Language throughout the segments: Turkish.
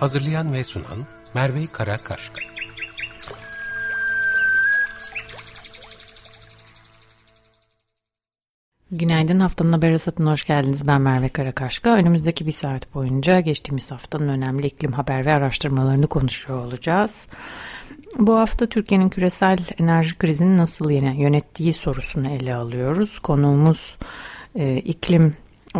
Hazırlayan ve sunan Merve Karakaşka. Günaydın haftanın haber hasatına hoş geldiniz. Ben Merve Karakaşka. Önümüzdeki bir saat boyunca geçtiğimiz haftanın önemli iklim haber ve araştırmalarını konuşuyor olacağız. Bu hafta Türkiye'nin küresel enerji krizini nasıl yönettiği sorusunu ele alıyoruz. Konuğumuz e, iklim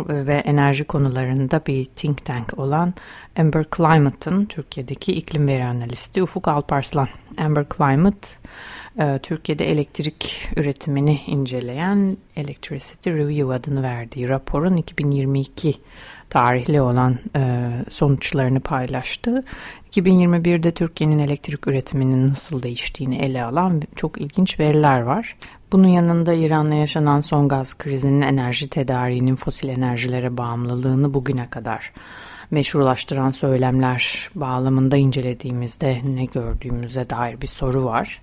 ve enerji konularında bir think tank olan Amber Climate'ın Türkiye'deki iklim veri analisti Ufuk Alparslan. Amber Climate, e, Türkiye'de elektrik üretimini inceleyen Electricity Review adını verdiği raporun 2022 tarihli olan e, sonuçlarını paylaştı. 2021'de Türkiye'nin elektrik üretiminin nasıl değiştiğini ele alan çok ilginç veriler var. Bunun yanında İran'la yaşanan son gaz krizinin enerji tedariğinin fosil enerjilere bağımlılığını bugüne kadar meşrulaştıran söylemler bağlamında incelediğimizde ne gördüğümüze dair bir soru var.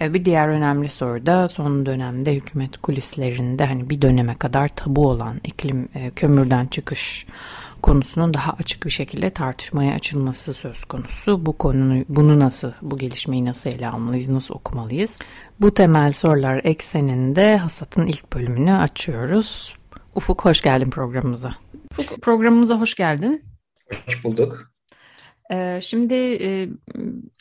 E, bir diğer önemli soru da son dönemde hükümet kulislerinde hani bir döneme kadar tabu olan iklim e, kömürden çıkış konusunun daha açık bir şekilde tartışmaya açılması söz konusu. Bu konunu, bunu nasıl, bu gelişmeyi nasıl ele almalıyız, nasıl okumalıyız? Bu temel sorular ekseninde hasatın ilk bölümünü açıyoruz. Ufuk hoş geldin programımıza. Ufuk programımıza hoş geldin. Hoş bulduk. Ee, şimdi e,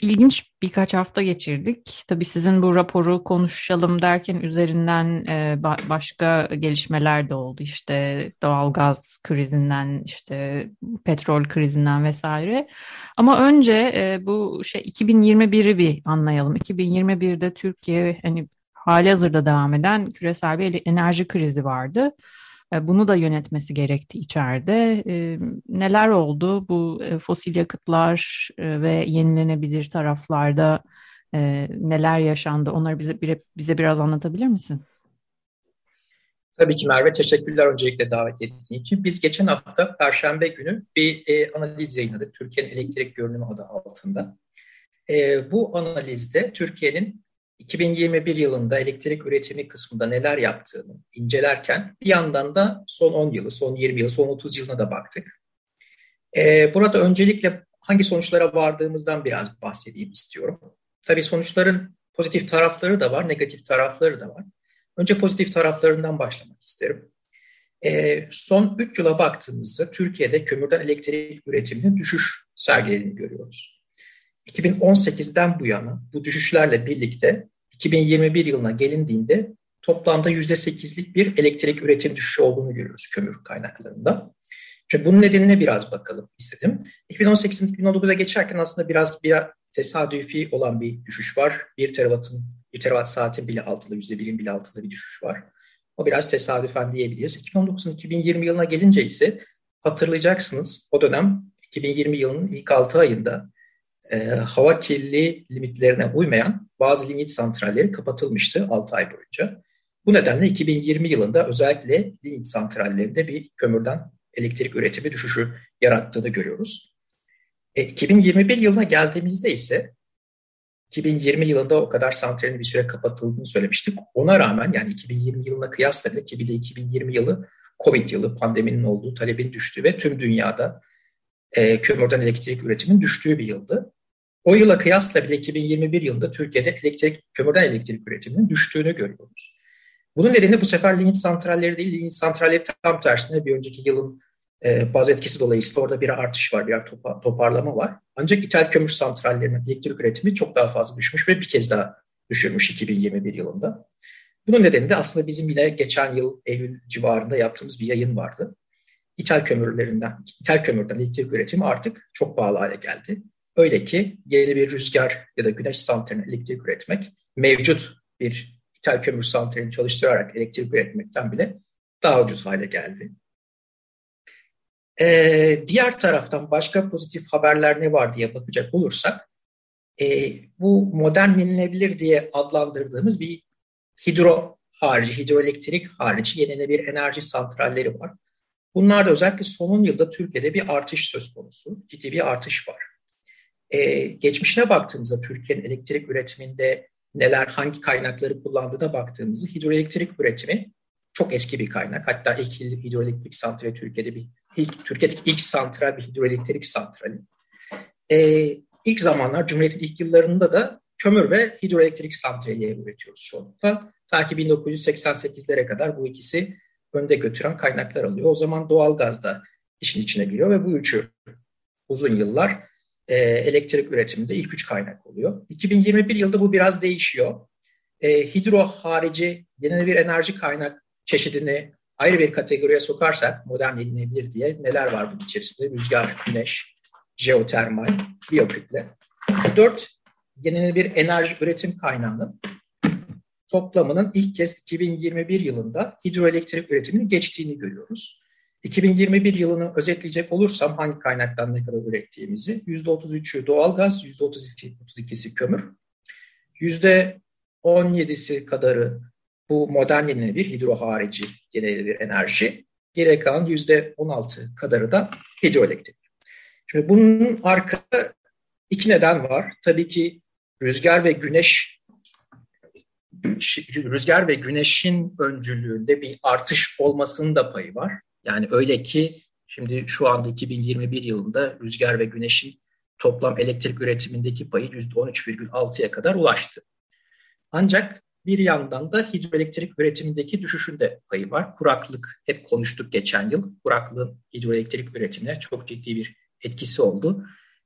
ilginç birkaç hafta geçirdik. Tabii sizin bu raporu konuşalım derken üzerinden e, başka gelişmeler de oldu. İşte doğal gaz krizinden, işte petrol krizinden vesaire. Ama önce e, bu şey 2021'i bir anlayalım. 2021'de Türkiye hani hali hazırda devam eden küresel bir enerji krizi vardı. E, bunu da yönetmesi gerekti içeride. E, neler oldu bu e, fosil yakıtlar ve yenilenebilir taraflarda neler yaşandı? Onları bize bize biraz anlatabilir misin? Tabii ki Merve, teşekkürler öncelikle davet ettiğin için. Biz geçen hafta Perşembe günü bir e, analiz yayınladık Türkiye'nin elektrik görünümü adı altında. E, bu analizde Türkiye'nin 2021 yılında elektrik üretimi kısmında neler yaptığını incelerken bir yandan da son 10 yılı, son 20 yılı, son 30 yılına da baktık. Ee, burada öncelikle hangi sonuçlara vardığımızdan biraz bahsedeyim istiyorum. Tabii sonuçların pozitif tarafları da var, negatif tarafları da var. Önce pozitif taraflarından başlamak isterim. Ee, son 3 yıla baktığımızda Türkiye'de kömürden elektrik üretiminin düşüş sergilediğini görüyoruz. 2018'den bu yana bu düşüşlerle birlikte 2021 yılına gelindiğinde toplamda %8'lik bir elektrik üretim düşüşü olduğunu görüyoruz kömür kaynaklarında. Şimdi bunun nedenine biraz bakalım istedim. 2018'in 2019'a geçerken aslında biraz bir tesadüfi olan bir düşüş var. 1 terawattın, 1 terawatt saatin bile altında, %1'in bile altında bir düşüş var. O biraz tesadüfen diyebiliriz. 2019'un 2020 yılına gelince ise hatırlayacaksınız o dönem 2020 yılının ilk 6 ayında e, hava kirliliği limitlerine uymayan bazı lignit santralleri kapatılmıştı 6 ay boyunca. Bu nedenle 2020 yılında özellikle lignit santrallerinde bir kömürden elektrik üretimi düşüşü yarattığını görüyoruz. E, 2021 yılına geldiğimizde ise 2020 yılında o kadar santralin bir süre kapatıldığını söylemiştik. Ona rağmen yani 2020 yılına kıyasla bile ki bir de 2020 yılı Covid yılı, pandeminin olduğu, talebin düştüğü ve tüm dünyada e, kömürden elektrik üretimin düştüğü bir yıldı. O yıla kıyasla bile 2021 yılında Türkiye'de elektrik, kömürden elektrik üretiminin düştüğünü görüyoruz. Bunun nedeni bu sefer lignit santralleri değil, lignit santralleri tam tersine bir önceki yılın e, baz etkisi dolayısıyla orada bir artış var, bir topa, toparlama var. Ancak ithal kömür santrallerinin elektrik üretimi çok daha fazla düşmüş ve bir kez daha düşürmüş 2021 yılında. Bunun nedeni de aslında bizim yine geçen yıl Eylül civarında yaptığımız bir yayın vardı. İthal kömürlerinden, ithal kömürden elektrik üretimi artık çok pahalı hale geldi. Öyle ki yeni bir rüzgar ya da güneş santralini elektrik üretmek mevcut bir ithal kömür santralini çalıştırarak elektrik üretmekten bile daha ucuz hale geldi. Ee, diğer taraftan başka pozitif haberler ne var diye bakacak olursak, e, bu modern yenilebilir diye adlandırdığımız bir hidro harici, hidroelektrik harici yenilenebilir enerji santralleri var. Bunlarda özellikle son yılda Türkiye'de bir artış söz konusu, ciddi bir artış var. Ee, geçmişine baktığımızda Türkiye'nin elektrik üretiminde neler, hangi kaynakları kullandığına baktığımızda hidroelektrik üretimi çok eski bir kaynak. Hatta ilk hidroelektrik santrali Türkiye'de bir ilk Türkiye'deki ilk santral bir hidroelektrik santrali. Ee, ilk zamanlar Cumhuriyet'in ilk yıllarında da kömür ve hidroelektrik santrali üretiyoruz çoğunlukla. Ta ki 1988'lere kadar bu ikisi önde götüren kaynaklar alıyor. O zaman doğalgaz da işin içine giriyor ve bu üçü uzun yıllar e, elektrik üretiminde ilk üç kaynak oluyor. 2021 yılında bu biraz değişiyor. E, hidro harici yenilenebilir enerji kaynak çeşidini ayrı bir kategoriye sokarsak modern yenilenebilir diye neler var bunun içerisinde? Rüzgar, güneş, jeotermal, biyokütle. Dört yenilenebilir enerji üretim kaynağının toplamının ilk kez 2021 yılında hidroelektrik üretimini geçtiğini görüyoruz. 2021 yılını özetleyecek olursam hangi kaynaktan ne kadar ürettiğimizi %33'ü doğalgaz, %32'si kömür, %17'si kadarı bu modern yenilenebilir hidro harici yenilenebilir enerji, geri kalan %16 kadarı da hidroelektrik. Şimdi bunun arka iki neden var. Tabii ki rüzgar ve güneş rüzgar ve güneşin öncülüğünde bir artış olmasının da payı var. Yani öyle ki şimdi şu anda 2021 yılında rüzgar ve güneşin toplam elektrik üretimindeki payı %13,6'ya kadar ulaştı. Ancak bir yandan da hidroelektrik üretimindeki düşüşünde payı var. Kuraklık hep konuştuk geçen yıl. Kuraklığın hidroelektrik üretimine çok ciddi bir etkisi oldu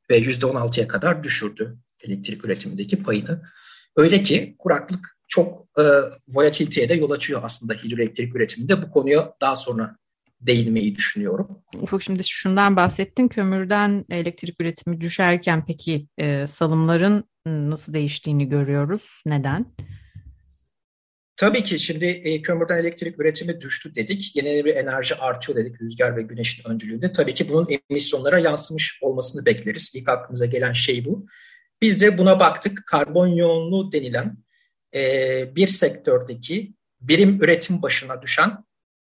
ve %16'ya kadar düşürdü elektrik üretimindeki payını. Öyle ki kuraklık çok e, volatiliteye de yol açıyor aslında hidroelektrik üretiminde. Bu konuya daha sonra değinmeyi düşünüyorum. Ufuk şimdi şundan bahsettin. Kömürden elektrik üretimi düşerken peki e, salımların nasıl değiştiğini görüyoruz. Neden? Tabii ki şimdi e, kömürden elektrik üretimi düştü dedik. Yenilenebilir enerji artıyor dedik rüzgar ve güneşin öncülüğünde. Tabii ki bunun emisyonlara yansımış olmasını bekleriz. İlk aklımıza gelen şey bu. Biz de buna baktık. Karbon yoğunluğu denilen e, bir sektördeki birim üretim başına düşen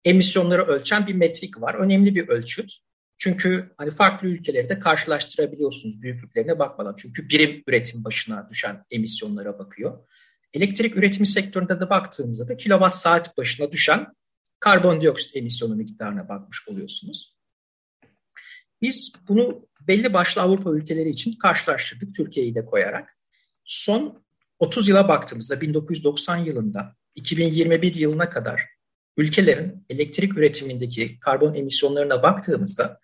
emisyonları ölçen bir metrik var. Önemli bir ölçüt. Çünkü hani farklı ülkeleri de karşılaştırabiliyorsunuz büyüklüklerine bakmadan. Çünkü birim üretim başına düşen emisyonlara bakıyor. Elektrik üretimi sektöründe de baktığımızda da kilowatt saat başına düşen karbondioksit emisyonu miktarına bakmış oluyorsunuz. Biz bunu belli başlı Avrupa ülkeleri için karşılaştırdık Türkiye'yi de koyarak. Son 30 yıla baktığımızda 1990 yılında 2021 yılına kadar ülkelerin elektrik üretimindeki karbon emisyonlarına baktığımızda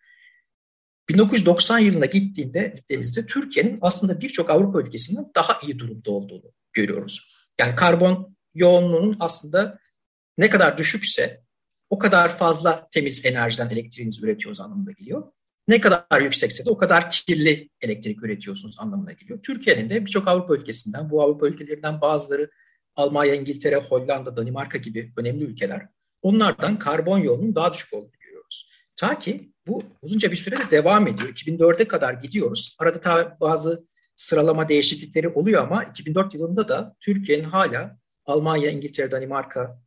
1990 yılına gittiğinde gittiğimizde Türkiye'nin aslında birçok Avrupa ülkesinden daha iyi durumda olduğunu görüyoruz. Yani karbon yoğunluğunun aslında ne kadar düşükse o kadar fazla temiz enerjiden elektriğinizi üretiyoruz anlamına geliyor. Ne kadar yüksekse de o kadar kirli elektrik üretiyorsunuz anlamına geliyor. Türkiye'nin de birçok Avrupa ülkesinden, bu Avrupa ülkelerinden bazıları Almanya, İngiltere, Hollanda, Danimarka gibi önemli ülkeler onlardan karbon yoğunluğunun daha düşük olduğunu görüyoruz. Ta ki bu uzunca bir sürede devam ediyor. 2004'e kadar gidiyoruz. Arada ta bazı sıralama değişiklikleri oluyor ama 2004 yılında da Türkiye'nin hala Almanya, İngiltere, Danimarka,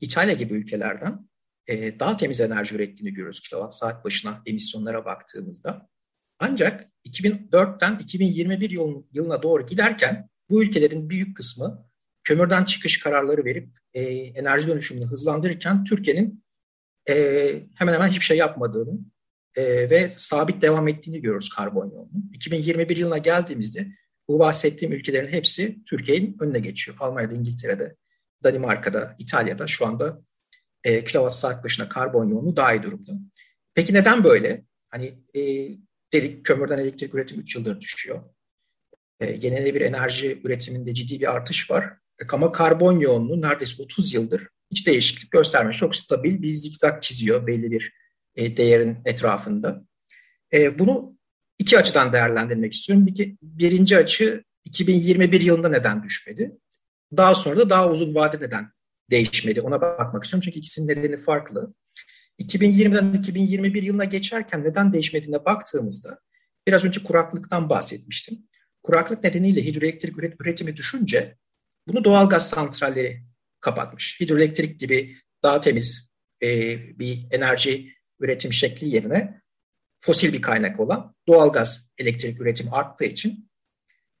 İtalya gibi ülkelerden e, daha temiz enerji ürettiğini görüyoruz kilowatt saat başına emisyonlara baktığımızda. Ancak 2004'ten 2021 yılına doğru giderken bu ülkelerin büyük kısmı kömürden çıkış kararları verip e, enerji dönüşümünü hızlandırırken Türkiye'nin e, hemen hemen hiçbir şey yapmadığını e, ve sabit devam ettiğini görüyoruz karbon yoğunluğu. 2021 yılına geldiğimizde bu bahsettiğim ülkelerin hepsi Türkiye'nin önüne geçiyor. Almanya'da, İngiltere'de, Danimarka'da, İtalya'da şu anda e, kilowatt saat başına karbon yoğunluğu daha iyi durumda. Peki neden böyle? Hani e, dedik kömürden elektrik üretimi 3 yıldır düşüyor. E, yenilenebilir enerji üretiminde ciddi bir artış var. E, ama karbon yoğunluğu neredeyse 30 yıldır hiç değişiklik göstermiyor. Çok stabil bir zikzak çiziyor belli bir e, değerin etrafında. E, bunu iki açıdan değerlendirmek istiyorum. Bir, birinci açı 2021 yılında neden düşmedi? Daha sonra da daha uzun vade neden değişmedi? Ona bakmak istiyorum çünkü ikisinin nedeni farklı. 2020'den 2021 yılına geçerken neden değişmediğine baktığımızda biraz önce kuraklıktan bahsetmiştim. Kuraklık nedeniyle hidroelektrik üretimi düşünce bunu doğal gaz santralleri kapatmış. Hidroelektrik gibi daha temiz e, bir enerji üretim şekli yerine fosil bir kaynak olan doğal gaz elektrik üretimi arttığı için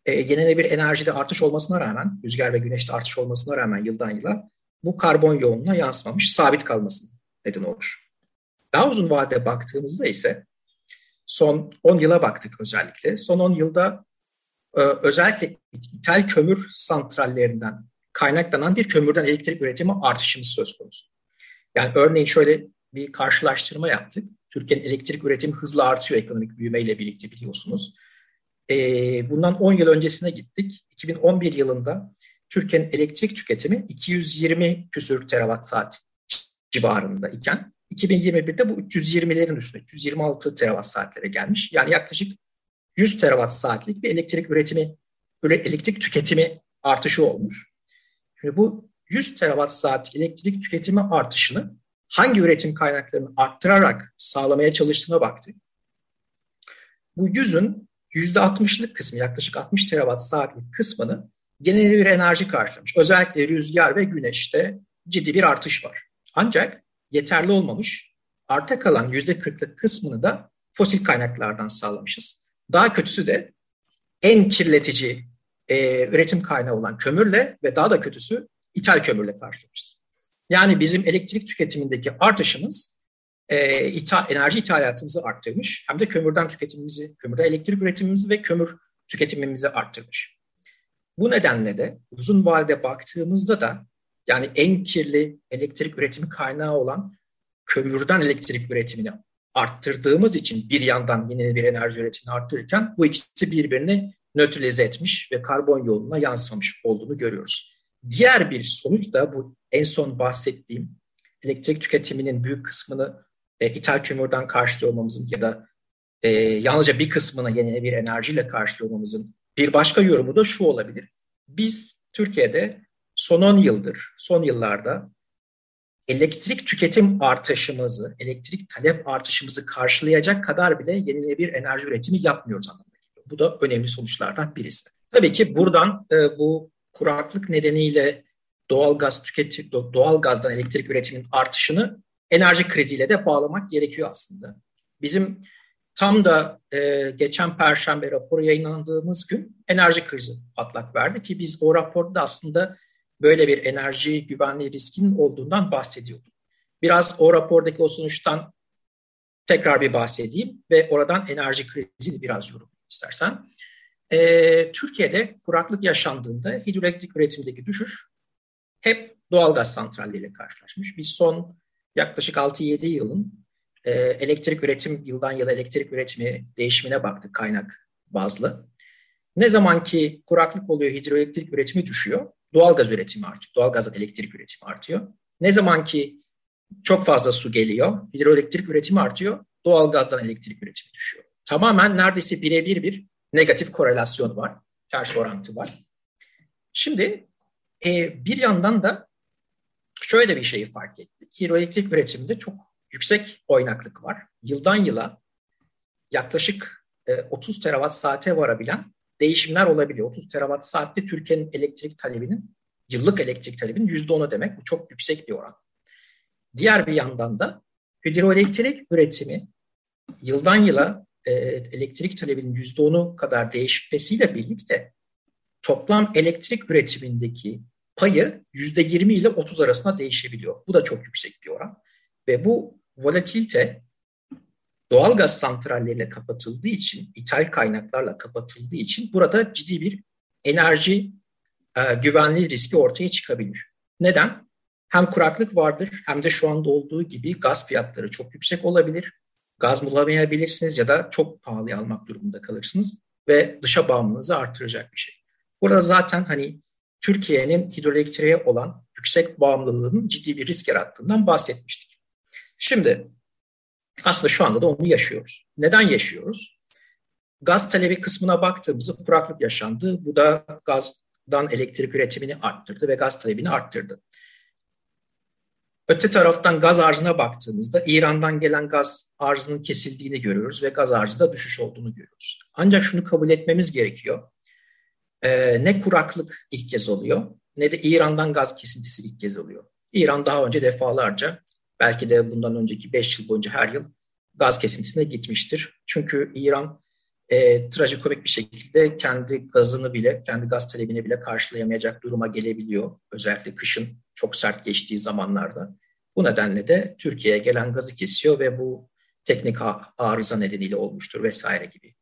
e, yenilenebilir enerjide artış olmasına rağmen, rüzgar ve güneşte artış olmasına rağmen yıldan yıla bu karbon yoğunluğuna yansımamış, sabit kalmasına neden olur. Daha uzun vadede baktığımızda ise son 10 yıla baktık özellikle. Son 10 yılda özellikle ithal kömür santrallerinden kaynaklanan bir kömürden elektrik üretimi artışımız söz konusu. Yani örneğin şöyle bir karşılaştırma yaptık. Türkiye'nin elektrik üretimi hızla artıyor ekonomik büyümeyle birlikte biliyorsunuz. E, bundan 10 yıl öncesine gittik. 2011 yılında Türkiye'nin elektrik tüketimi 220 küsür terawatt saat civarında iken 2021'de bu 320'lerin üstünde 326 terawatt saatlere gelmiş. Yani yaklaşık 100 terawatt saatlik bir elektrik üretimi, elektrik tüketimi artışı olmuş. Şimdi bu 100 terawatt saat elektrik tüketimi artışını hangi üretim kaynaklarını arttırarak sağlamaya çalıştığına baktık. Bu 100'ün %60'lık kısmı yaklaşık 60 terawatt saatlik kısmını genel bir enerji karşılamış. Özellikle rüzgar ve güneşte ciddi bir artış var. Ancak yeterli olmamış. Arta kalan %40'lık kısmını da fosil kaynaklardan sağlamışız. Daha kötüsü de en kirletici e, üretim kaynağı olan kömürle ve daha da kötüsü ithal kömürle karşılamışız. Yani bizim elektrik tüketimindeki artışımız e, ithal, enerji ithalatımızı arttırmış. Hem de kömürden tüketimimizi, kömürden elektrik üretimimizi ve kömür tüketimimizi arttırmış. Bu nedenle de uzun vadede baktığımızda da yani en kirli elektrik üretimi kaynağı olan kömürden elektrik üretimini arttırdığımız için bir yandan yine bir enerji üretimini arttırırken bu ikisi birbirini nötralize etmiş ve karbon yoluna yansımamış olduğunu görüyoruz. Diğer bir sonuç da bu en son bahsettiğim elektrik tüketiminin büyük kısmını e, ithal kömürden karşılıyor olmamızın ya da e, yalnızca bir kısmını yenilenebilir enerjiyle karşılıyor olmamızın bir başka yorumu da şu olabilir. Biz Türkiye'de son 10 yıldır, son yıllarda elektrik tüketim artışımızı, elektrik talep artışımızı karşılayacak kadar bile yenilenebilir enerji üretimi yapmıyoruz anlamına geliyor. Bu da önemli sonuçlardan birisi. Tabii ki buradan e, bu kuraklık nedeniyle doğal gaz tüketim, doğal gazdan elektrik üretiminin artışını enerji kriziyle de bağlamak gerekiyor aslında. Bizim tam da e, geçen Perşembe raporu yayınlandığımız gün enerji krizi patlak verdi ki biz o raporda aslında böyle bir enerji güvenliği riskinin olduğundan bahsediyorduk. Biraz o rapordaki o sonuçtan tekrar bir bahsedeyim ve oradan enerji krizini biraz yorumlayayım istersen. Ee, Türkiye'de kuraklık yaşandığında hidroelektrik üretimindeki düşüş hep doğalgaz santralleriyle karşılaşmış. Biz son yaklaşık 6-7 yılın e, elektrik üretim, yıldan yıla elektrik üretimi değişimine baktık kaynak bazlı. Ne zaman ki kuraklık oluyor, hidroelektrik üretimi düşüyor, doğalgaz üretimi artıyor, doğalgaz elektrik üretimi artıyor. Ne zaman ki çok fazla su geliyor, hidroelektrik üretimi artıyor, doğalgazdan elektrik üretimi düşüyor. Tamamen neredeyse birebir bir negatif korelasyon var, ters orantı var. Şimdi e, bir yandan da şöyle bir şeyi fark ettik. Hidroelektrik üretiminde çok yüksek oynaklık var. Yıldan yıla yaklaşık e, 30 terawatt saate varabilen değişimler olabiliyor. 30 terawatt saatte Türkiye'nin elektrik talebinin, yıllık elektrik talebinin %10'u demek. Bu çok yüksek bir oran. Diğer bir yandan da hidroelektrik üretimi yıldan yıla e, elektrik talebinin %10'u kadar değişmesiyle birlikte toplam elektrik üretimindeki payı %20 ile 30 arasında değişebiliyor. Bu da çok yüksek bir oran. Ve bu volatilite doğal gaz santralleriyle kapatıldığı için, ithal kaynaklarla kapatıldığı için burada ciddi bir enerji e, güvenliği riski ortaya çıkabilir. Neden? Hem kuraklık vardır hem de şu anda olduğu gibi gaz fiyatları çok yüksek olabilir. Gaz bulamayabilirsiniz ya da çok pahalı almak durumunda kalırsınız ve dışa bağımlılığınızı artıracak bir şey. Burada zaten hani Türkiye'nin hidroelektriğe olan yüksek bağımlılığının ciddi bir risk yarattığından bahsetmiştik. Şimdi aslında şu anda da onu yaşıyoruz. Neden yaşıyoruz? Gaz talebi kısmına baktığımızda kuraklık yaşandı. Bu da gazdan elektrik üretimini arttırdı ve gaz talebini arttırdı. Öte taraftan gaz arzına baktığımızda İran'dan gelen gaz arzının kesildiğini görüyoruz ve gaz arzında düşüş olduğunu görüyoruz. Ancak şunu kabul etmemiz gerekiyor. Ee, ne kuraklık ilk kez oluyor ne de İran'dan gaz kesintisi ilk kez oluyor. İran daha önce defalarca belki de bundan önceki 5 yıl boyunca her yıl gaz kesintisine gitmiştir. Çünkü İran e, trajikomik bir şekilde kendi gazını bile, kendi gaz talebini bile karşılayamayacak duruma gelebiliyor. Özellikle kışın çok sert geçtiği zamanlarda. Bu nedenle de Türkiye'ye gelen gazı kesiyor ve bu teknik arıza nedeniyle olmuştur vesaire gibi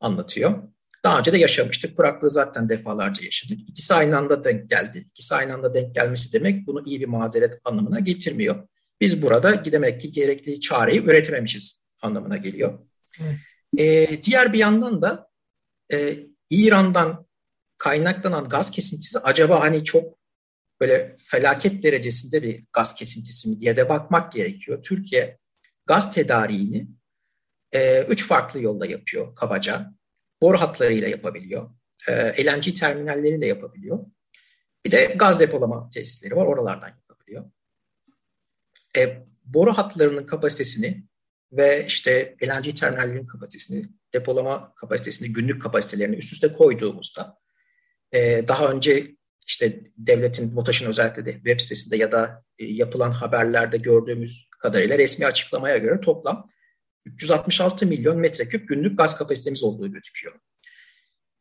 anlatıyor. Daha önce de yaşamıştık. Kuraklığı zaten defalarca yaşadık. İkisi aynı anda denk geldi. İkisi aynı anda denk gelmesi demek bunu iyi bir mazeret anlamına getirmiyor. Biz burada demek ki gerekli çareyi üretememişiz anlamına geliyor. Evet. Ee, diğer bir yandan da e, İran'dan kaynaklanan gaz kesintisi acaba hani çok böyle felaket derecesinde bir gaz kesintisi mi diye de bakmak gerekiyor. Türkiye gaz tedariğini e, üç farklı yolla yapıyor kabaca. Boru hatlarıyla yapabiliyor. E, LNG terminalleriyle yapabiliyor. Bir de gaz depolama tesisleri var. Oralardan yapabiliyor. E, boru hatlarının kapasitesini ve işte LNG terminallerinin kapasitesini, depolama kapasitesini, günlük kapasitelerini üst üste koyduğumuzda e, daha önce işte devletin, BOTAŞ'ın özellikle de web sitesinde ya da e, yapılan haberlerde gördüğümüz kadarıyla resmi açıklamaya göre toplam 366 milyon metreküp günlük gaz kapasitemiz olduğu gözüküyor.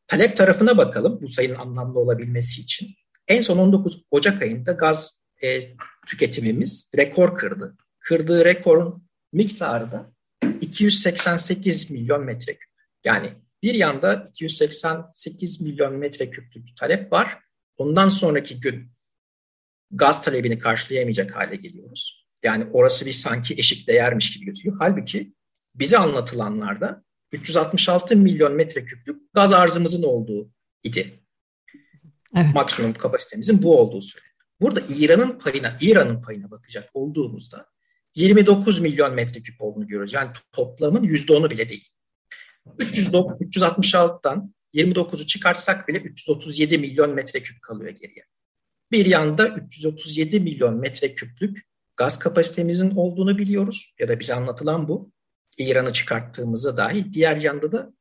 Talep tarafına bakalım bu sayının anlamlı olabilmesi için. En son 19 Ocak ayında gaz e, tüketimimiz rekor kırdı. Kırdığı rekorun miktarı da 288 milyon metreküp. Yani bir yanda 288 milyon metreküplük talep var. Ondan sonraki gün gaz talebini karşılayamayacak hale geliyoruz. Yani orası bir sanki eşik değermiş gibi gözüküyor. Halbuki bize anlatılanlarda 366 milyon metreküplük gaz arzımızın olduğu idi. Evet. Maksimum kapasitemizin bu olduğu söyleniyor. Burada İran'ın payına, İran'ın payına bakacak olduğumuzda 29 milyon metreküp olduğunu görüyoruz. Yani toplamın %10'u bile değil. 366'dan 29'u çıkartsak bile 337 milyon metreküp kalıyor geriye. Bir yanda 337 milyon metreküplük gaz kapasitemizin olduğunu biliyoruz ya da bize anlatılan bu. İran'ı çıkarttığımızda dahi. Diğer yanda da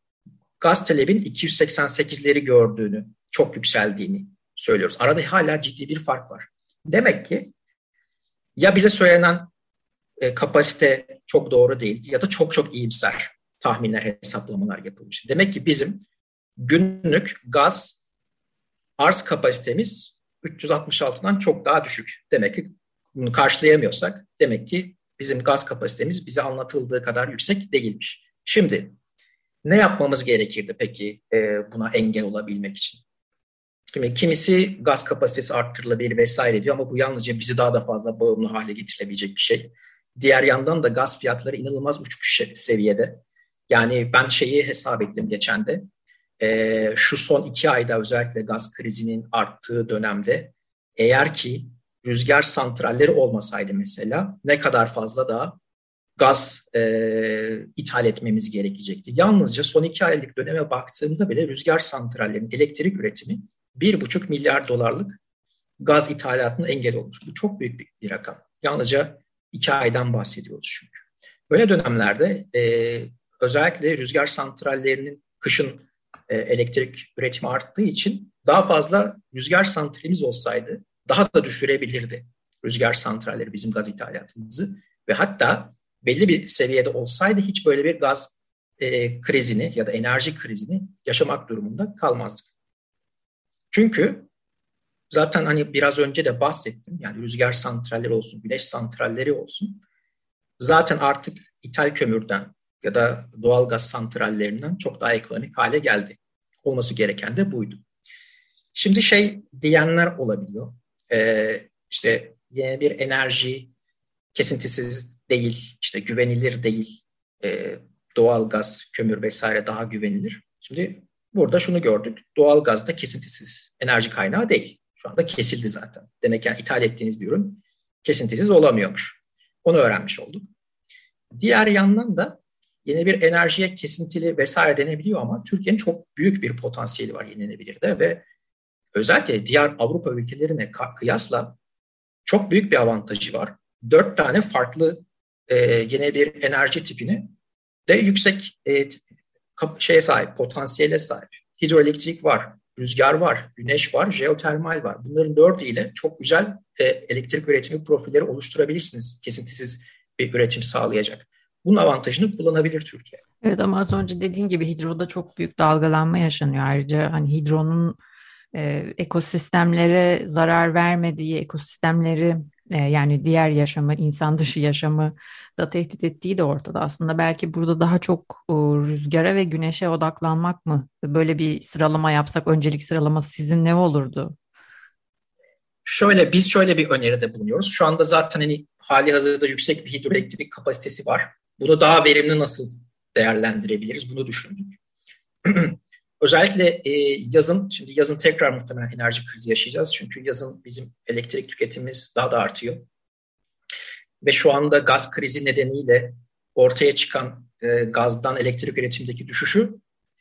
gaz talebin 288'leri gördüğünü, çok yükseldiğini söylüyoruz. Arada hala ciddi bir fark var. Demek ki ya bize söylenen e, kapasite çok doğru değil ya da çok çok iyimser tahminler, hesaplamalar yapılmış. Demek ki bizim günlük gaz arz kapasitemiz 366'dan çok daha düşük. Demek ki bunu karşılayamıyorsak demek ki bizim gaz kapasitemiz bize anlatıldığı kadar yüksek değilmiş. Şimdi ne yapmamız gerekirdi peki e, buna engel olabilmek için? Şimdi kimisi gaz kapasitesi arttırılabilir vesaire diyor ama bu yalnızca bizi daha da fazla bağımlı hale getirebilecek bir şey. Diğer yandan da gaz fiyatları inanılmaz uçmuş seviyede. Yani ben şeyi hesap ettim geçen de. E, şu son iki ayda özellikle gaz krizinin arttığı dönemde eğer ki rüzgar santralleri olmasaydı mesela ne kadar fazla daha gaz e, ithal etmemiz gerekecekti. Yalnızca son iki aylık döneme baktığımda bile rüzgar santrallerinin elektrik üretimi bir buçuk milyar dolarlık gaz ithalatına engel olmuş. Bu çok büyük bir, bir rakam. Yalnızca iki aydan bahsediyoruz çünkü. Böyle dönemlerde e, özellikle rüzgar santrallerinin kışın e, elektrik üretimi arttığı için daha fazla rüzgar santralimiz olsaydı daha da düşürebilirdi rüzgar santralleri bizim gaz ithalatımızı ve hatta belli bir seviyede olsaydı hiç böyle bir gaz e, krizini ya da enerji krizini yaşamak durumunda kalmazdık. Çünkü zaten hani biraz önce de bahsettim yani rüzgar santralleri olsun, güneş santralleri olsun zaten artık ithal kömürden ya da doğal gaz santrallerinden çok daha ekonomik hale geldi. Olması gereken de buydu. Şimdi şey diyenler olabiliyor. Ee, işte yeni bir enerji kesintisiz değil, işte güvenilir değil, e, doğal gaz, kömür vesaire daha güvenilir. Şimdi burada şunu gördük, doğal gaz da kesintisiz enerji kaynağı değil. Şu anda kesildi zaten. Demek yani ithal ettiğiniz bir ürün kesintisiz olamıyormuş. Onu öğrenmiş olduk. Diğer yandan da yeni bir enerjiye kesintili vesaire denebiliyor ama Türkiye'nin çok büyük bir potansiyeli var yenilenebilir de ve özellikle diğer Avrupa ülkelerine kıyasla çok büyük bir avantajı var. dört tane farklı e, yine bir enerji tipini de yüksek e, şeye sahip, potansiyele sahip. Hidroelektrik var, rüzgar var, güneş var, jeotermal var. Bunların dördü ile çok güzel e, elektrik üretimi profilleri oluşturabilirsiniz. Kesintisiz bir üretim sağlayacak. Bunun avantajını kullanabilir Türkiye. Evet ama az önce dediğin gibi hidroda çok büyük dalgalanma yaşanıyor. Ayrıca hani hidronun e, ekosistemlere zarar vermediği, ekosistemleri e, yani diğer yaşamı, insan dışı yaşamı da tehdit ettiği de ortada. Aslında belki burada daha çok e, rüzgara ve güneşe odaklanmak mı? Böyle bir sıralama yapsak, öncelik sıralaması sizin ne olurdu? Şöyle biz şöyle bir öneride bulunuyoruz. Şu anda zaten hani hali hazırda yüksek bir hidroelektrik kapasitesi var. Bunu daha verimli nasıl değerlendirebiliriz? Bunu düşündük. Özellikle e, yazın, şimdi yazın tekrar muhtemelen enerji krizi yaşayacağız. Çünkü yazın bizim elektrik tüketimimiz daha da artıyor. Ve şu anda gaz krizi nedeniyle ortaya çıkan e, gazdan elektrik üretimindeki düşüşü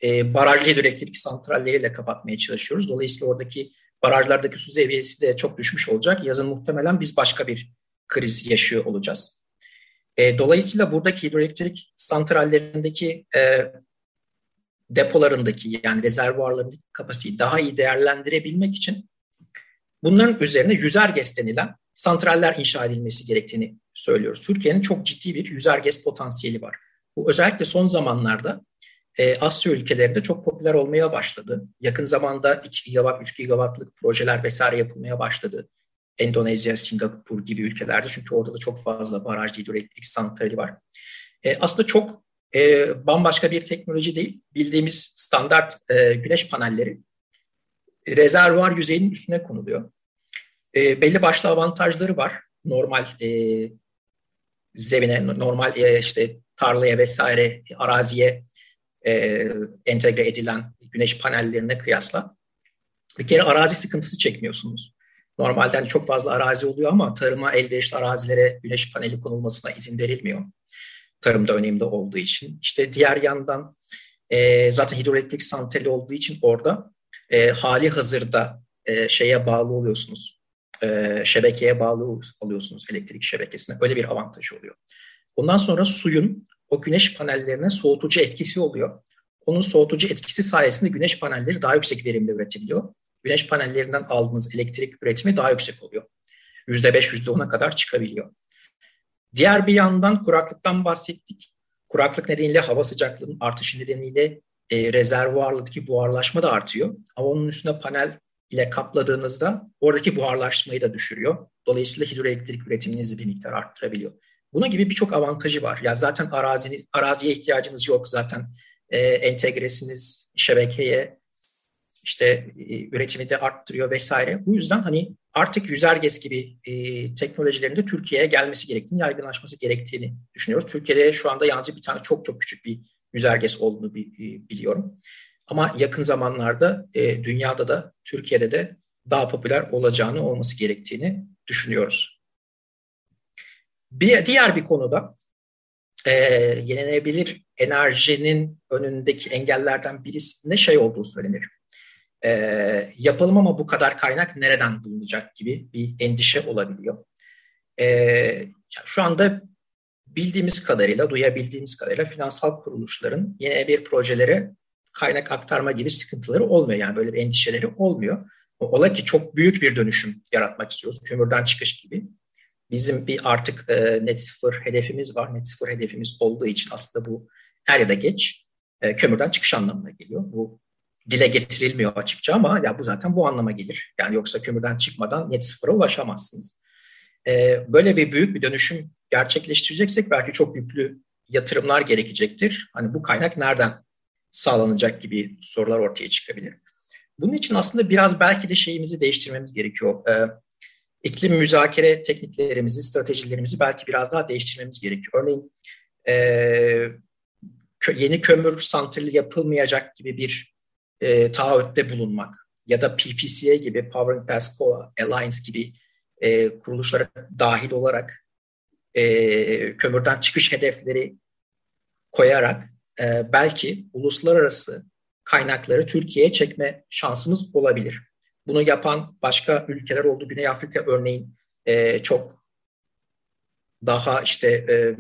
e, barajlı hidroelektrik santralleriyle kapatmaya çalışıyoruz. Dolayısıyla oradaki barajlardaki su seviyesi de çok düşmüş olacak. Yazın muhtemelen biz başka bir kriz yaşıyor olacağız. E, dolayısıyla buradaki hidroelektrik santrallerindeki e, depolarındaki yani rezervuarlarındaki kapasiteyi daha iyi değerlendirebilmek için bunların üzerine yüzer GES denilen santraller inşa edilmesi gerektiğini söylüyoruz. Türkiye'nin çok ciddi bir yüzer GES potansiyeli var. Bu özellikle son zamanlarda e, Asya ülkelerinde çok popüler olmaya başladı. Yakın zamanda 2 gigawatt, 3 gigawattlık projeler vesaire yapılmaya başladı. Endonezya, Singapur gibi ülkelerde çünkü orada da çok fazla baraj hidroelektrik santrali var. E, aslında çok e, bambaşka bir teknoloji değil. Bildiğimiz standart e, güneş panelleri rezervuar yüzeyinin üstüne konuluyor. E, belli başlı avantajları var. Normal e, zemine, normal e, işte tarlaya vesaire araziye e, entegre edilen güneş panellerine kıyasla bir kere arazi sıkıntısı çekmiyorsunuz. Normalden hani çok fazla arazi oluyor ama tarıma elverişli arazilere güneş paneli konulmasına izin verilmiyor tarımda önemli olduğu için. İşte diğer yandan e, zaten hidroelektrik santrali olduğu için orada e, hali hazırda e, şeye bağlı oluyorsunuz. E, şebekeye bağlı oluyorsunuz elektrik şebekesine. Öyle bir avantajı oluyor. Ondan sonra suyun o güneş panellerine soğutucu etkisi oluyor. Onun soğutucu etkisi sayesinde güneş panelleri daha yüksek verimle üretebiliyor. Güneş panellerinden aldığınız elektrik üretimi daha yüksek oluyor. %5, %10'a kadar çıkabiliyor. Diğer bir yandan kuraklıktan bahsettik. Kuraklık nedeniyle hava sıcaklığının artışı nedeniyle e, rezervuardaki buharlaşma da artıyor. Ama onun üstüne panel ile kapladığınızda oradaki buharlaşmayı da düşürüyor. Dolayısıyla hidroelektrik üretiminizi bir miktar arttırabiliyor. Buna gibi birçok avantajı var. Ya zaten araziniz, araziye ihtiyacınız yok. Zaten e, entegresiniz şebekeye işte e, üretimi de arttırıyor vesaire. Bu yüzden hani artık yüzerges gibi e, teknolojilerin de Türkiye'ye gelmesi gerektiğini, yaygınlaşması gerektiğini düşünüyoruz. Türkiye'de şu anda yalnızca bir tane çok çok küçük bir yüzerges olduğunu biliyorum. Ama yakın zamanlarda e, dünyada da Türkiye'de de daha popüler olacağını olması gerektiğini düşünüyoruz. Bir diğer bir konuda e, yenilenebilir enerjinin önündeki engellerden birisi ne şey olduğu söylenir e, yapalım ama bu kadar kaynak nereden bulunacak gibi bir endişe olabiliyor. E, şu anda bildiğimiz kadarıyla, duyabildiğimiz kadarıyla finansal kuruluşların yeni bir projelere kaynak aktarma gibi sıkıntıları olmuyor. Yani böyle bir endişeleri olmuyor. Ola ki çok büyük bir dönüşüm yaratmak istiyoruz. Kömürden çıkış gibi. Bizim bir artık e, net sıfır hedefimiz var. Net sıfır hedefimiz olduğu için aslında bu her ya da geç e, kömürden çıkış anlamına geliyor. Bu dile getirilmiyor açıkça ama ya bu zaten bu anlama gelir. Yani yoksa kömürden çıkmadan net sıfıra ulaşamazsınız. Ee, böyle bir büyük bir dönüşüm gerçekleştireceksek belki çok yüklü yatırımlar gerekecektir. Hani bu kaynak nereden sağlanacak gibi sorular ortaya çıkabilir. Bunun için aslında biraz belki de şeyimizi değiştirmemiz gerekiyor. Ee, iklim müzakere tekniklerimizi, stratejilerimizi belki biraz daha değiştirmemiz gerekiyor. Örneğin e, yeni kömür santrali yapılmayacak gibi bir e, taahhütte bulunmak ya da PPCA gibi Powering Past Alliance gibi e, kuruluşlara dahil olarak e, kömürden çıkış hedefleri koyarak e, belki uluslararası kaynakları Türkiye'ye çekme şansımız olabilir. Bunu yapan başka ülkeler oldu. Güney Afrika örneğin e, çok daha işte e,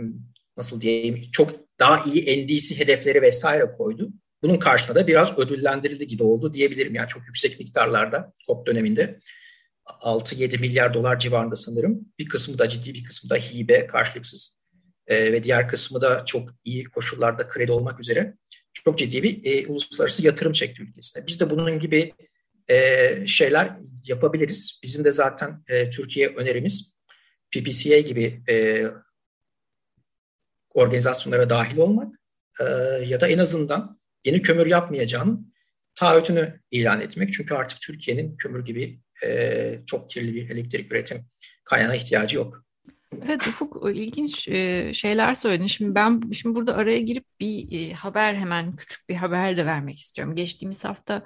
nasıl diyeyim çok daha iyi NDC hedefleri vesaire koydu. Bunun karşılığında da biraz ödüllendirildi gibi oldu diyebilirim. Yani çok yüksek miktarlarda COP döneminde 6-7 milyar dolar civarında sanırım. Bir kısmı da ciddi bir kısmı da hibe karşılıksız e, ve diğer kısmı da çok iyi koşullarda kredi olmak üzere çok ciddi bir e, uluslararası yatırım çekti ülkesine. Biz de bunun gibi e, şeyler yapabiliriz. Bizim de zaten e, Türkiye önerimiz PPCA gibi e, organizasyonlara dahil olmak e, ya da en azından yeni kömür yapmayacağının taahhütünü ilan etmek. Çünkü artık Türkiye'nin kömür gibi e, çok kirli bir elektrik üretim kaynağına ihtiyacı yok. Evet Ufuk ilginç e, şeyler söyledin. Şimdi ben şimdi burada araya girip bir e, haber hemen küçük bir haber de vermek istiyorum. Geçtiğimiz hafta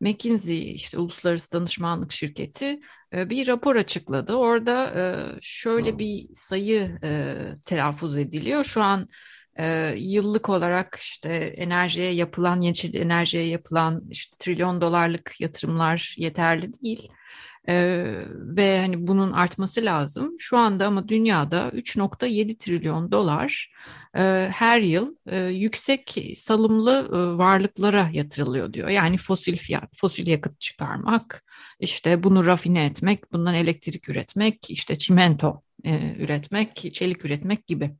McKinsey işte uluslararası danışmanlık şirketi e, bir rapor açıkladı. Orada şöyle bir sayı telaffuz ediliyor. Şu an yıllık olarak işte enerjiye yapılan, yeşil enerjiye yapılan işte trilyon dolarlık yatırımlar yeterli değil. Ee, ve hani bunun artması lazım. Şu anda ama dünyada 3.7 trilyon dolar e, her yıl e, yüksek salımlı e, varlıklara yatırılıyor diyor. Yani fosil fiyat, fosil yakıt çıkarmak, işte bunu rafine etmek, bundan elektrik üretmek, işte çimento e, üretmek, çelik üretmek gibi.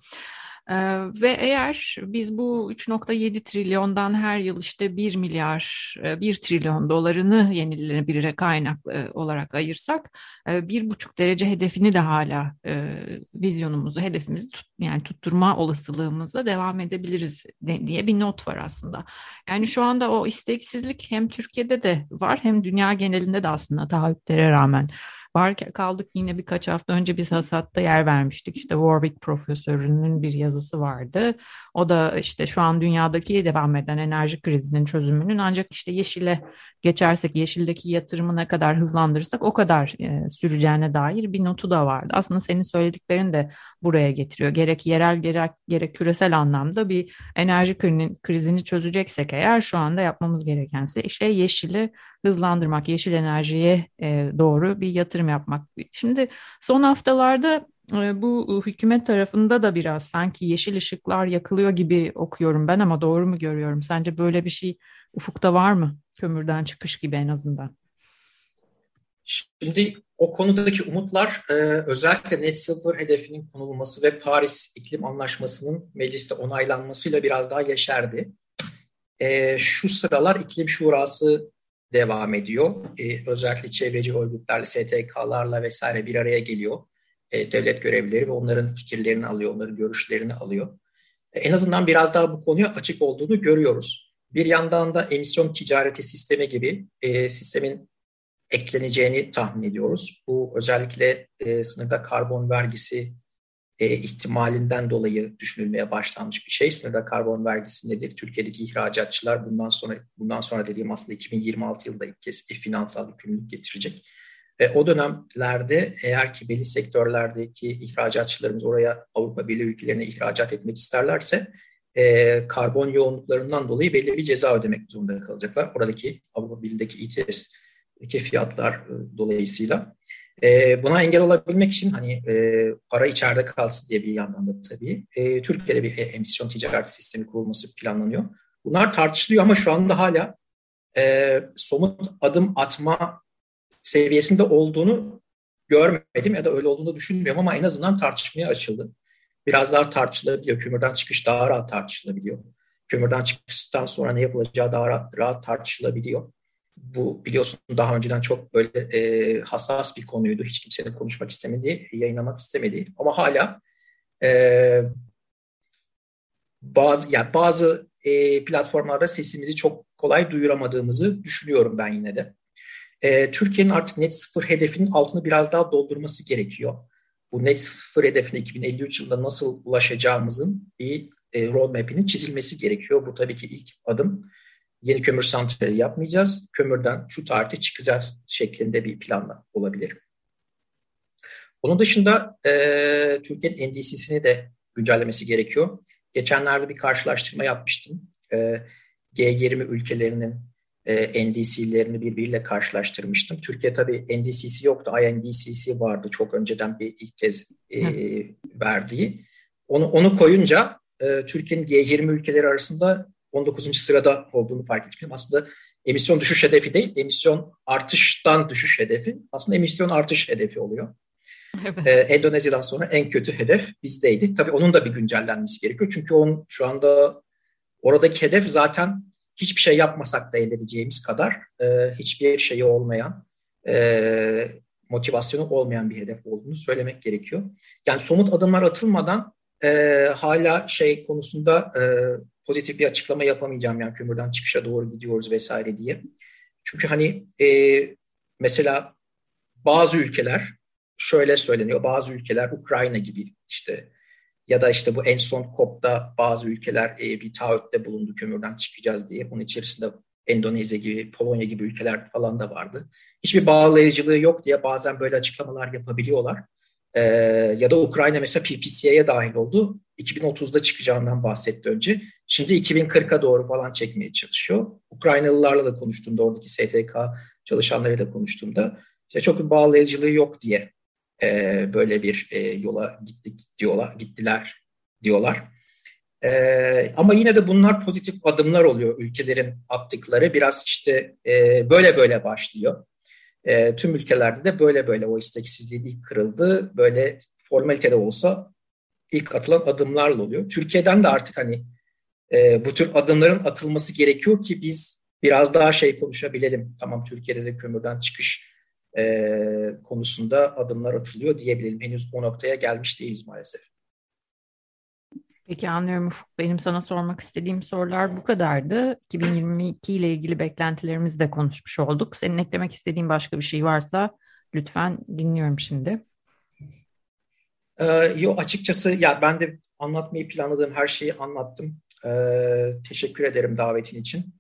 Ee, ve eğer biz bu 3.7 trilyondan her yıl işte 1 milyar, 1 e, trilyon dolarını yenilenebilir kaynak e, olarak ayırsak, e, bir buçuk derece hedefini de hala e, vizyonumuzu, hedefimizi tut, yani tutturma olasılığımızla devam edebiliriz de, diye bir not var aslında. Yani şu anda o isteksizlik hem Türkiye'de de var hem dünya genelinde de aslında taahhütlere rağmen Var kaldık yine birkaç hafta önce biz hasatta yer vermiştik. İşte Warwick profesörünün bir yazısı vardı. O da işte şu an dünyadaki devam eden enerji krizinin çözümünün ancak işte yeşile geçersek, yeşildeki yatırımı ne kadar hızlandırırsak o kadar e, süreceğine dair bir notu da vardı. Aslında senin söylediklerin de buraya getiriyor. Gerek yerel gerek, gerek küresel anlamda bir enerji krizini çözeceksek eğer şu anda yapmamız gerekense şey yeşili hızlandırmak, yeşil enerjiye e, doğru bir yatırım yapmak. Şimdi son haftalarda e, bu hükümet tarafında da biraz sanki yeşil ışıklar yakılıyor gibi okuyorum ben ama doğru mu görüyorum? Sence böyle bir şey ufukta var mı? Kömürden çıkış gibi en azından. Şimdi o konudaki umutlar e, özellikle net sıfır hedefinin konulması ve Paris İklim Anlaşması'nın mecliste onaylanmasıyla biraz daha yeşerdi. E, şu sıralar iklim şurası devam ediyor. E, özellikle çevreci örgütlerle, STK'larla vesaire bir araya geliyor. E, devlet görevlileri ve onların fikirlerini alıyor, onların görüşlerini alıyor. E, en azından biraz daha bu konuya açık olduğunu görüyoruz. Bir yandan da emisyon ticareti sistemi gibi e, sistemin ekleneceğini tahmin ediyoruz. Bu özellikle e, sınırda karbon vergisi e, ihtimalinden dolayı düşünülmeye başlanmış bir şey. Sınırda karbon vergisi nedir? Türkiye'deki ihracatçılar bundan sonra bundan sonra dediğim aslında 2026 yılında ilk kez finansal yükümlülük getirecek. E, o dönemlerde eğer ki belli sektörlerdeki ihracatçılarımız oraya Avrupa Birliği ülkelerine ihracat etmek isterlerse e, karbon yoğunluklarından dolayı belli bir ceza ödemek zorunda kalacaklar. Oradaki Avrupa Birliği'deki İTS fiyatlar e, dolayısıyla. E, buna engel olabilmek için hani e, para içeride kalsın diye bir yandan da tabii e, Türkiye'de bir emisyon ticaret sistemi kurulması planlanıyor. Bunlar tartışılıyor ama şu anda hala e, somut adım atma seviyesinde olduğunu görmedim ya da öyle olduğunu düşünmüyorum ama en azından tartışmaya açıldı. Biraz daha tartışılabiliyor. Kömürden çıkış daha rahat tartışılabiliyor. Kömürden çıkıştan sonra ne yapılacağı daha rahat, rahat tartışılabiliyor bu biliyorsun daha önceden çok böyle e, hassas bir konuydu. Hiç kimsenin konuşmak istemediği, yayınlamak istemediği. Ama hala e, bazı yani bazı e, platformlarda sesimizi çok kolay duyuramadığımızı düşünüyorum ben yine de. E, Türkiye'nin artık net sıfır hedefinin altını biraz daha doldurması gerekiyor. Bu net sıfır hedefine 2053 yılında nasıl ulaşacağımızın bir e, roadmap'inin çizilmesi gerekiyor. Bu tabii ki ilk adım yeni kömür santrali yapmayacağız. Kömürden şu tarihte çıkacağız şeklinde bir planla olabilir. Onun dışında e, Türkiye'nin NDC'sini de güncellemesi gerekiyor. Geçenlerde bir karşılaştırma yapmıştım. E, G20 ülkelerinin e, NDC'lerini birbiriyle karşılaştırmıştım. Türkiye tabii NDC'si yoktu. INDC'si vardı. Çok önceden bir ilk kez e, verdiği. Onu, onu koyunca e, Türkiye'nin G20 ülkeleri arasında 19. sırada olduğunu fark ettim. Aslında emisyon düşüş hedefi değil, emisyon artıştan düşüş hedefi. Aslında emisyon artış hedefi oluyor. Evet. Ee, Endonezya'dan sonra en kötü hedef bizdeydi. Tabii onun da bir güncellenmesi gerekiyor. Çünkü onun şu anda oradaki hedef zaten hiçbir şey yapmasak da elde edeceğimiz kadar e, hiçbir şeyi olmayan, e, motivasyonu olmayan bir hedef olduğunu söylemek gerekiyor. Yani somut adımlar atılmadan e, hala şey konusunda e, pozitif bir açıklama yapamayacağım. Yani kömürden çıkışa doğru gidiyoruz vesaire diye. Çünkü hani e, mesela bazı ülkeler şöyle söyleniyor. Bazı ülkeler Ukrayna gibi işte ya da işte bu en son COP'da bazı ülkeler e, bir taahhütte bulundu kömürden çıkacağız diye. Bunun içerisinde Endonezya gibi, Polonya gibi ülkeler falan da vardı. Hiçbir bağlayıcılığı yok diye bazen böyle açıklamalar yapabiliyorlar. Ee, ya da Ukrayna mesela PPCA'ya dahil oldu. 2030'da çıkacağından bahsetti önce. Şimdi 2040'a doğru falan çekmeye çalışıyor. Ukraynalılarla da konuştuğumda, oradaki STK çalışanlarıyla konuştuğumda işte çok bir bağlayıcılığı yok diye e, böyle bir e, yola gittik diyorlar, gittiler diyorlar. E, ama yine de bunlar pozitif adımlar oluyor ülkelerin attıkları. Biraz işte e, böyle böyle başlıyor. E, tüm ülkelerde de böyle böyle o isteksizliği ilk kırıldı. Böyle formalitede olsa ilk atılan adımlarla oluyor. Türkiye'den de artık hani e, bu tür adımların atılması gerekiyor ki biz biraz daha şey konuşabilelim. Tamam Türkiye'de de kömürden çıkış e, konusunda adımlar atılıyor diyebilirim. Henüz o noktaya gelmiş değiliz maalesef. Peki anlıyorum Ufuk. Benim sana sormak istediğim sorular bu kadardı. 2022 ile ilgili beklentilerimizi de konuşmuş olduk. Senin eklemek istediğin başka bir şey varsa lütfen dinliyorum şimdi. Ee, yo açıkçası ya ben de anlatmayı planladığım her şeyi anlattım. Ee, teşekkür ederim davetin için.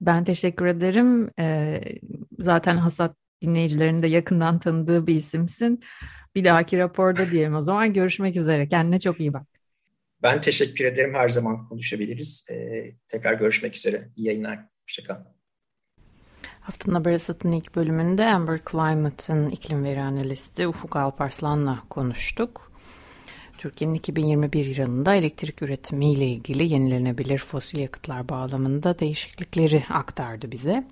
Ben teşekkür ederim. Ee, zaten Hasat dinleyicilerin de yakından tanıdığı bir isimsin. Bir dahaki raporda diyelim o zaman. Görüşmek üzere. Kendine çok iyi bak. Ben teşekkür ederim. Her zaman konuşabiliriz. Ee, tekrar görüşmek üzere. İyi yayınlar. Hoşçakal. Haftanın Haber Hasat'ın ilk bölümünde Amber Climate'ın iklim veri analisti Ufuk Alparslan'la konuştuk. Türkiye'nin 2021 yılında elektrik üretimi ile ilgili yenilenebilir fosil yakıtlar bağlamında değişiklikleri aktardı bize.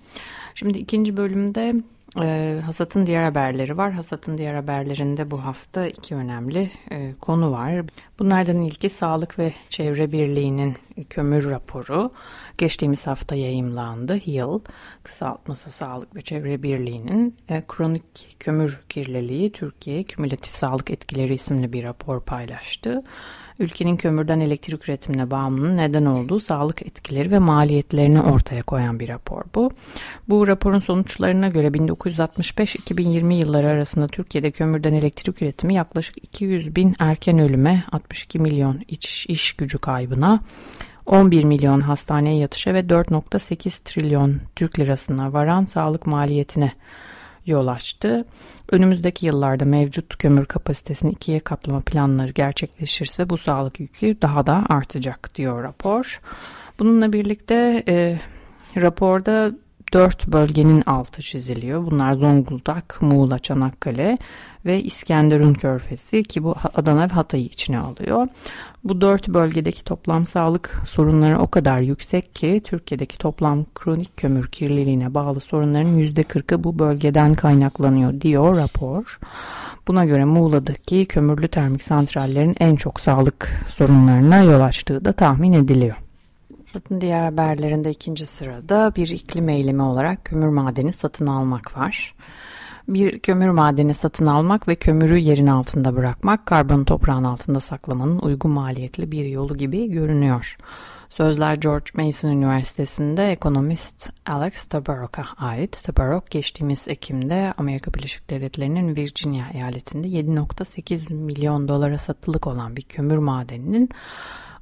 Şimdi ikinci bölümde e, Hasat'ın diğer haberleri var. Hasat'ın diğer haberlerinde bu hafta iki önemli e, konu var. Bunlardan ilki Sağlık ve Çevre Birliği'nin kömür raporu. Geçtiğimiz hafta yayımlandı. HEAL, kısaltması Sağlık ve Çevre Birliği'nin e, kronik kömür kirliliği Türkiye Kümülatif Sağlık Etkileri isimli bir rapor paylaştı ülkenin kömürden elektrik üretimine bağımlılığının neden olduğu sağlık etkileri ve maliyetlerini ortaya koyan bir rapor bu. Bu raporun sonuçlarına göre 1965-2020 yılları arasında Türkiye'de kömürden elektrik üretimi yaklaşık 200 bin erken ölüme, 62 milyon iç iş gücü kaybına, 11 milyon hastaneye yatışa ve 4.8 trilyon Türk lirasına varan sağlık maliyetine yol açtı. Önümüzdeki yıllarda mevcut kömür kapasitesini ikiye katlama planları gerçekleşirse bu sağlık yükü daha da artacak diyor rapor. Bununla birlikte e, raporda dört bölgenin altı çiziliyor. Bunlar Zonguldak, Muğla, Çanakkale ve İskenderun Körfezi ki bu Adana ve Hatay'ı içine alıyor. Bu dört bölgedeki toplam sağlık sorunları o kadar yüksek ki Türkiye'deki toplam kronik kömür kirliliğine bağlı sorunların %40'ı bu bölgeden kaynaklanıyor diyor rapor. Buna göre Muğla'daki kömürlü termik santrallerin en çok sağlık sorunlarına yol açtığı da tahmin ediliyor. Satın diğer haberlerinde ikinci sırada bir iklim eylemi olarak kömür madeni satın almak var. Bir kömür madeni satın almak ve kömürü yerin altında bırakmak karbonu toprağın altında saklamanın uygun maliyetli bir yolu gibi görünüyor. Sözler George Mason Üniversitesi'nde ekonomist Alex Tabarrok'a ait. Tabarrok geçtiğimiz Ekim'de Amerika Birleşik Devletleri'nin Virginia eyaletinde 7.8 milyon dolara satılık olan bir kömür madeninin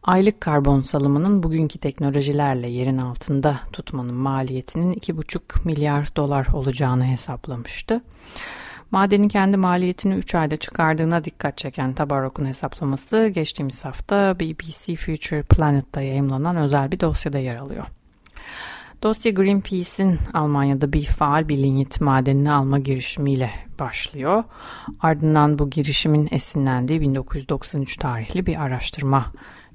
aylık karbon salımının bugünkü teknolojilerle yerin altında tutmanın maliyetinin 2,5 milyar dolar olacağını hesaplamıştı. Madenin kendi maliyetini 3 ayda çıkardığına dikkat çeken Tabarok'un hesaplaması geçtiğimiz hafta BBC Future Planet'ta yayımlanan özel bir dosyada yer alıyor. Dosya Greenpeace'in Almanya'da bir faal bir lignit madenini alma girişimiyle başlıyor. Ardından bu girişimin esinlendiği 1993 tarihli bir araştırma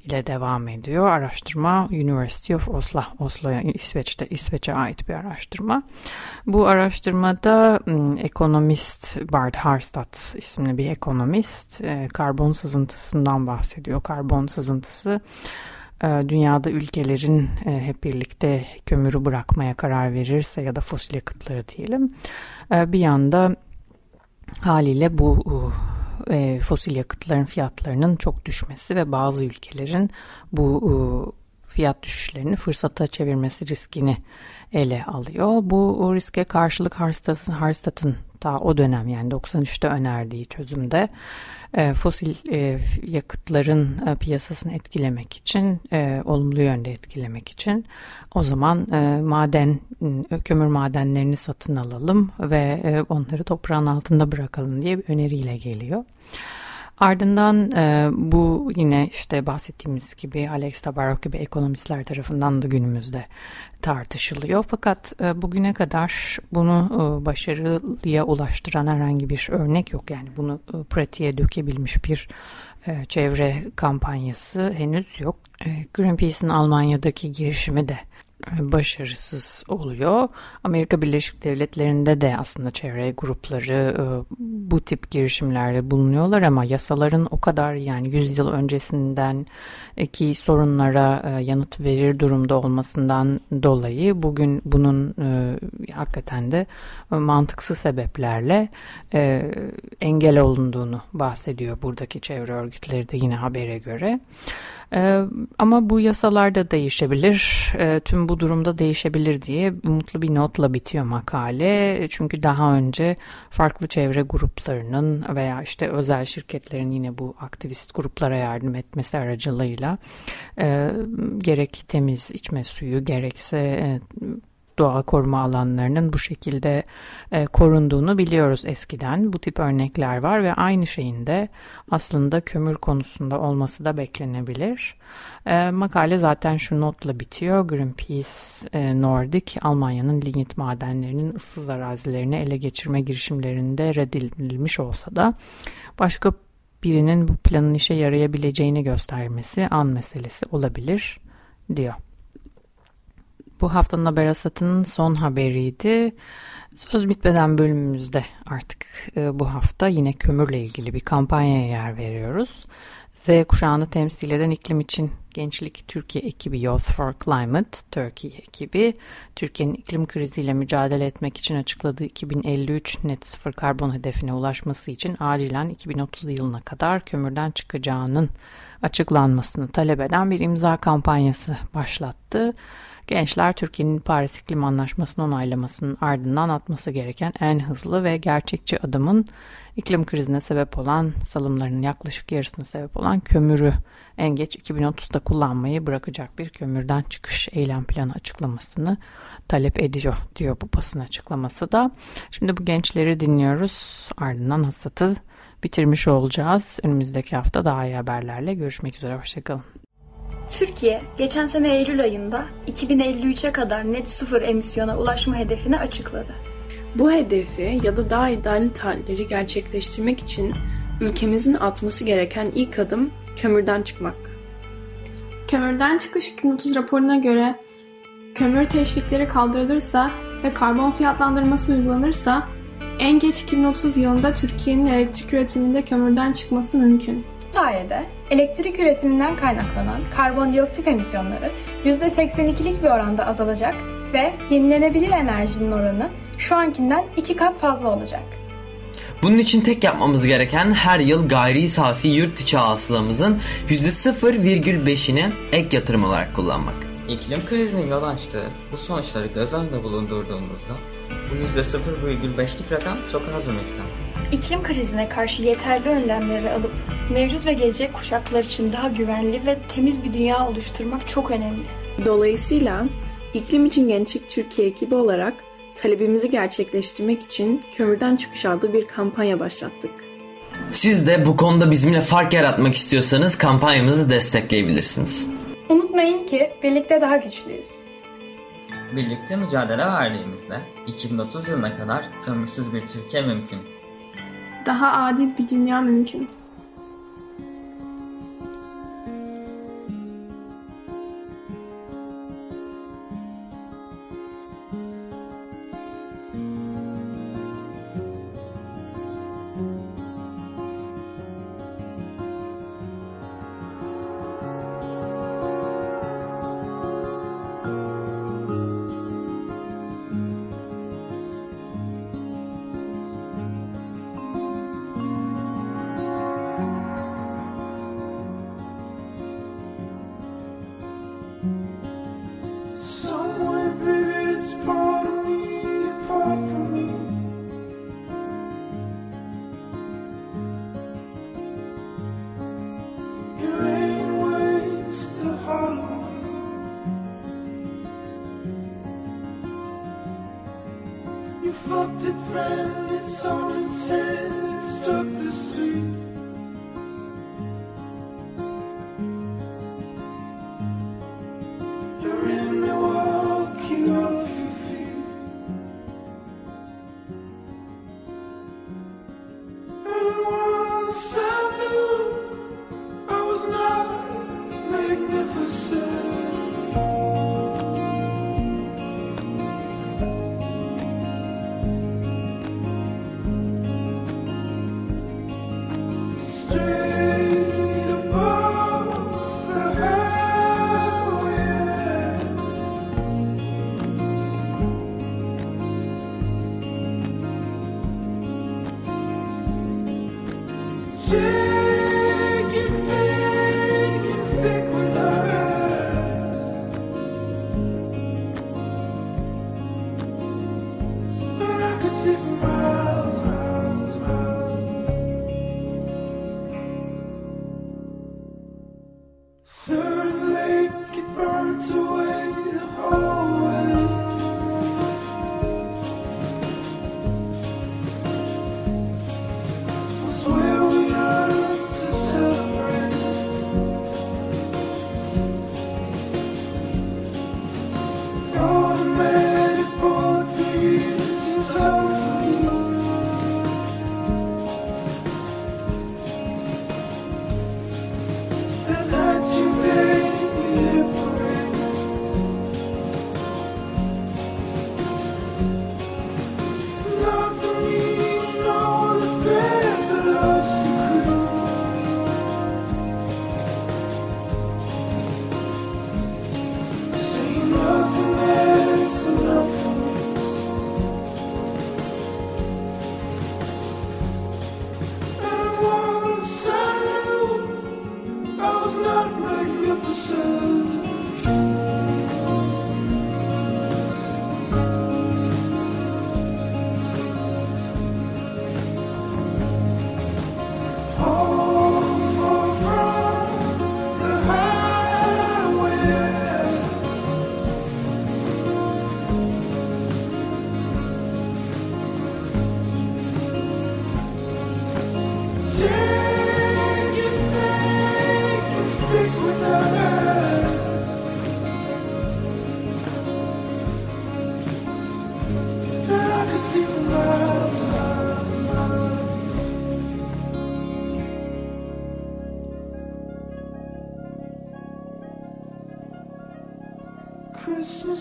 ile devam ediyor. Araştırma University of Oslo, Oslo'ya İsveç'te İsveç'e ait bir araştırma. Bu araştırmada ekonomist Bart Harstad isimli bir ekonomist e, karbon sızıntısından bahsediyor. Karbon sızıntısı e, dünyada ülkelerin hep birlikte kömürü bırakmaya karar verirse ya da fosil yakıtları diyelim bir yanda haliyle bu e, fosil yakıtların fiyatlarının çok düşmesi ve bazı ülkelerin bu e, fiyat düşüşlerini fırsata çevirmesi riskini ele alıyor. Bu riske karşılık Harstad'ın ta o dönem yani 93'te önerdiği çözümde e, fosil e, yakıtların e, piyasasını etkilemek için, olumlu yönde etkilemek için o zaman maden, kömür madenlerini satın alalım ve onları toprağın altında bırakalım diye bir öneriyle geliyor. Ardından e, bu yine işte bahsettiğimiz gibi Alex Tabarrok gibi ekonomistler tarafından da günümüzde tartışılıyor. Fakat e, bugüne kadar bunu e, başarıya ulaştıran herhangi bir örnek yok. Yani bunu e, pratiğe dökebilmiş bir e, çevre kampanyası henüz yok. E, Greenpeace'in Almanya'daki girişimi de başarısız oluyor. Amerika Birleşik Devletleri'nde de aslında çevre grupları e, bu tip girişimlerde bulunuyorlar ama yasaların o kadar yani 100 yıl öncesinden ki sorunlara e, yanıt verir durumda olmasından dolayı bugün bunun e, hakikaten de mantıksız sebeplerle engel olunduğunu bahsediyor buradaki çevre örgütleri de yine habere göre. Ee, ama bu yasalarda değişebilir. Ee, tüm bu durumda değişebilir diye umutlu bir notla bitiyor makale. Çünkü daha önce farklı çevre gruplarının veya işte özel şirketlerin yine bu aktivist gruplara yardım etmesi aracılığıyla e, gerek temiz içme suyu gerekse e, doğa koruma alanlarının bu şekilde e, korunduğunu biliyoruz eskiden. Bu tip örnekler var ve aynı şeyin de aslında kömür konusunda olması da beklenebilir. E, makale zaten şu notla bitiyor. Greenpeace e, Nordic Almanya'nın lignit madenlerinin ıssız arazilerini ele geçirme girişimlerinde reddedilmiş olsa da başka birinin bu planın işe yarayabileceğini göstermesi an meselesi olabilir diyor. Bu haftanın haber asatının son haberiydi. Söz bitmeden bölümümüzde artık e, bu hafta yine kömürle ilgili bir kampanyaya yer veriyoruz. Z kuşağını temsil eden iklim için Gençlik Türkiye ekibi Youth for Climate, Turkey ekibi, Türkiye'nin iklim kriziyle mücadele etmek için açıkladığı 2053 net sıfır karbon hedefine ulaşması için acilen 2030 yılına kadar kömürden çıkacağının açıklanmasını talep eden bir imza kampanyası başlattı. Gençler Türkiye'nin Paris İklim Anlaşması'nı onaylamasının ardından atması gereken en hızlı ve gerçekçi adımın iklim krizine sebep olan salımlarının yaklaşık yarısına sebep olan kömürü en geç 2030'da kullanmayı bırakacak bir kömürden çıkış eylem planı açıklamasını talep ediyor diyor bu basın açıklaması da. Şimdi bu gençleri dinliyoruz ardından hasatı bitirmiş olacağız. Önümüzdeki hafta daha iyi haberlerle görüşmek üzere. Hoşçakalın. Türkiye, geçen sene Eylül ayında 2053'e kadar net sıfır emisyona ulaşma hedefini açıkladı. Bu hedefi ya da daha ideal talepleri gerçekleştirmek için ülkemizin atması gereken ilk adım kömürden çıkmak. Kömürden çıkış 2030 raporuna göre kömür teşvikleri kaldırılırsa ve karbon fiyatlandırması uygulanırsa en geç 2030 yılında Türkiye'nin elektrik üretiminde kömürden çıkması mümkün sayede elektrik üretiminden kaynaklanan karbondioksit emisyonları %82'lik bir oranda azalacak ve yenilenebilir enerjinin oranı şu ankinden iki kat fazla olacak. Bunun için tek yapmamız gereken her yıl gayri safi yurt içi hasılamızın %0,5'ini ek yatırım olarak kullanmak. İklim krizinin yol açtığı bu sonuçları göz önünde bulundurduğumuzda bu %0,5'lik rakam çok az bir miktar. İklim krizine karşı yeterli önlemleri alıp mevcut ve gelecek kuşaklar için daha güvenli ve temiz bir dünya oluşturmak çok önemli. Dolayısıyla iklim için Gençlik Türkiye ekibi olarak talebimizi gerçekleştirmek için Kömürden Çıkış adlı bir kampanya başlattık. Siz de bu konuda bizimle fark yaratmak istiyorsanız kampanyamızı destekleyebilirsiniz. Unutmayın ki birlikte daha güçlüyüz. birlikte mücadele verdiğimizde 2030 yılına kadar kömürsüz bir Türkiye mümkün. Daha adil bir dünya mümkün.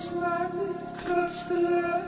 slightly close the light.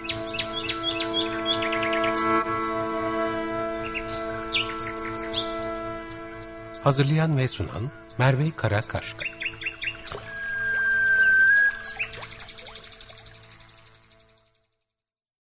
Hazırlayan ve sunan Merve Karakaşka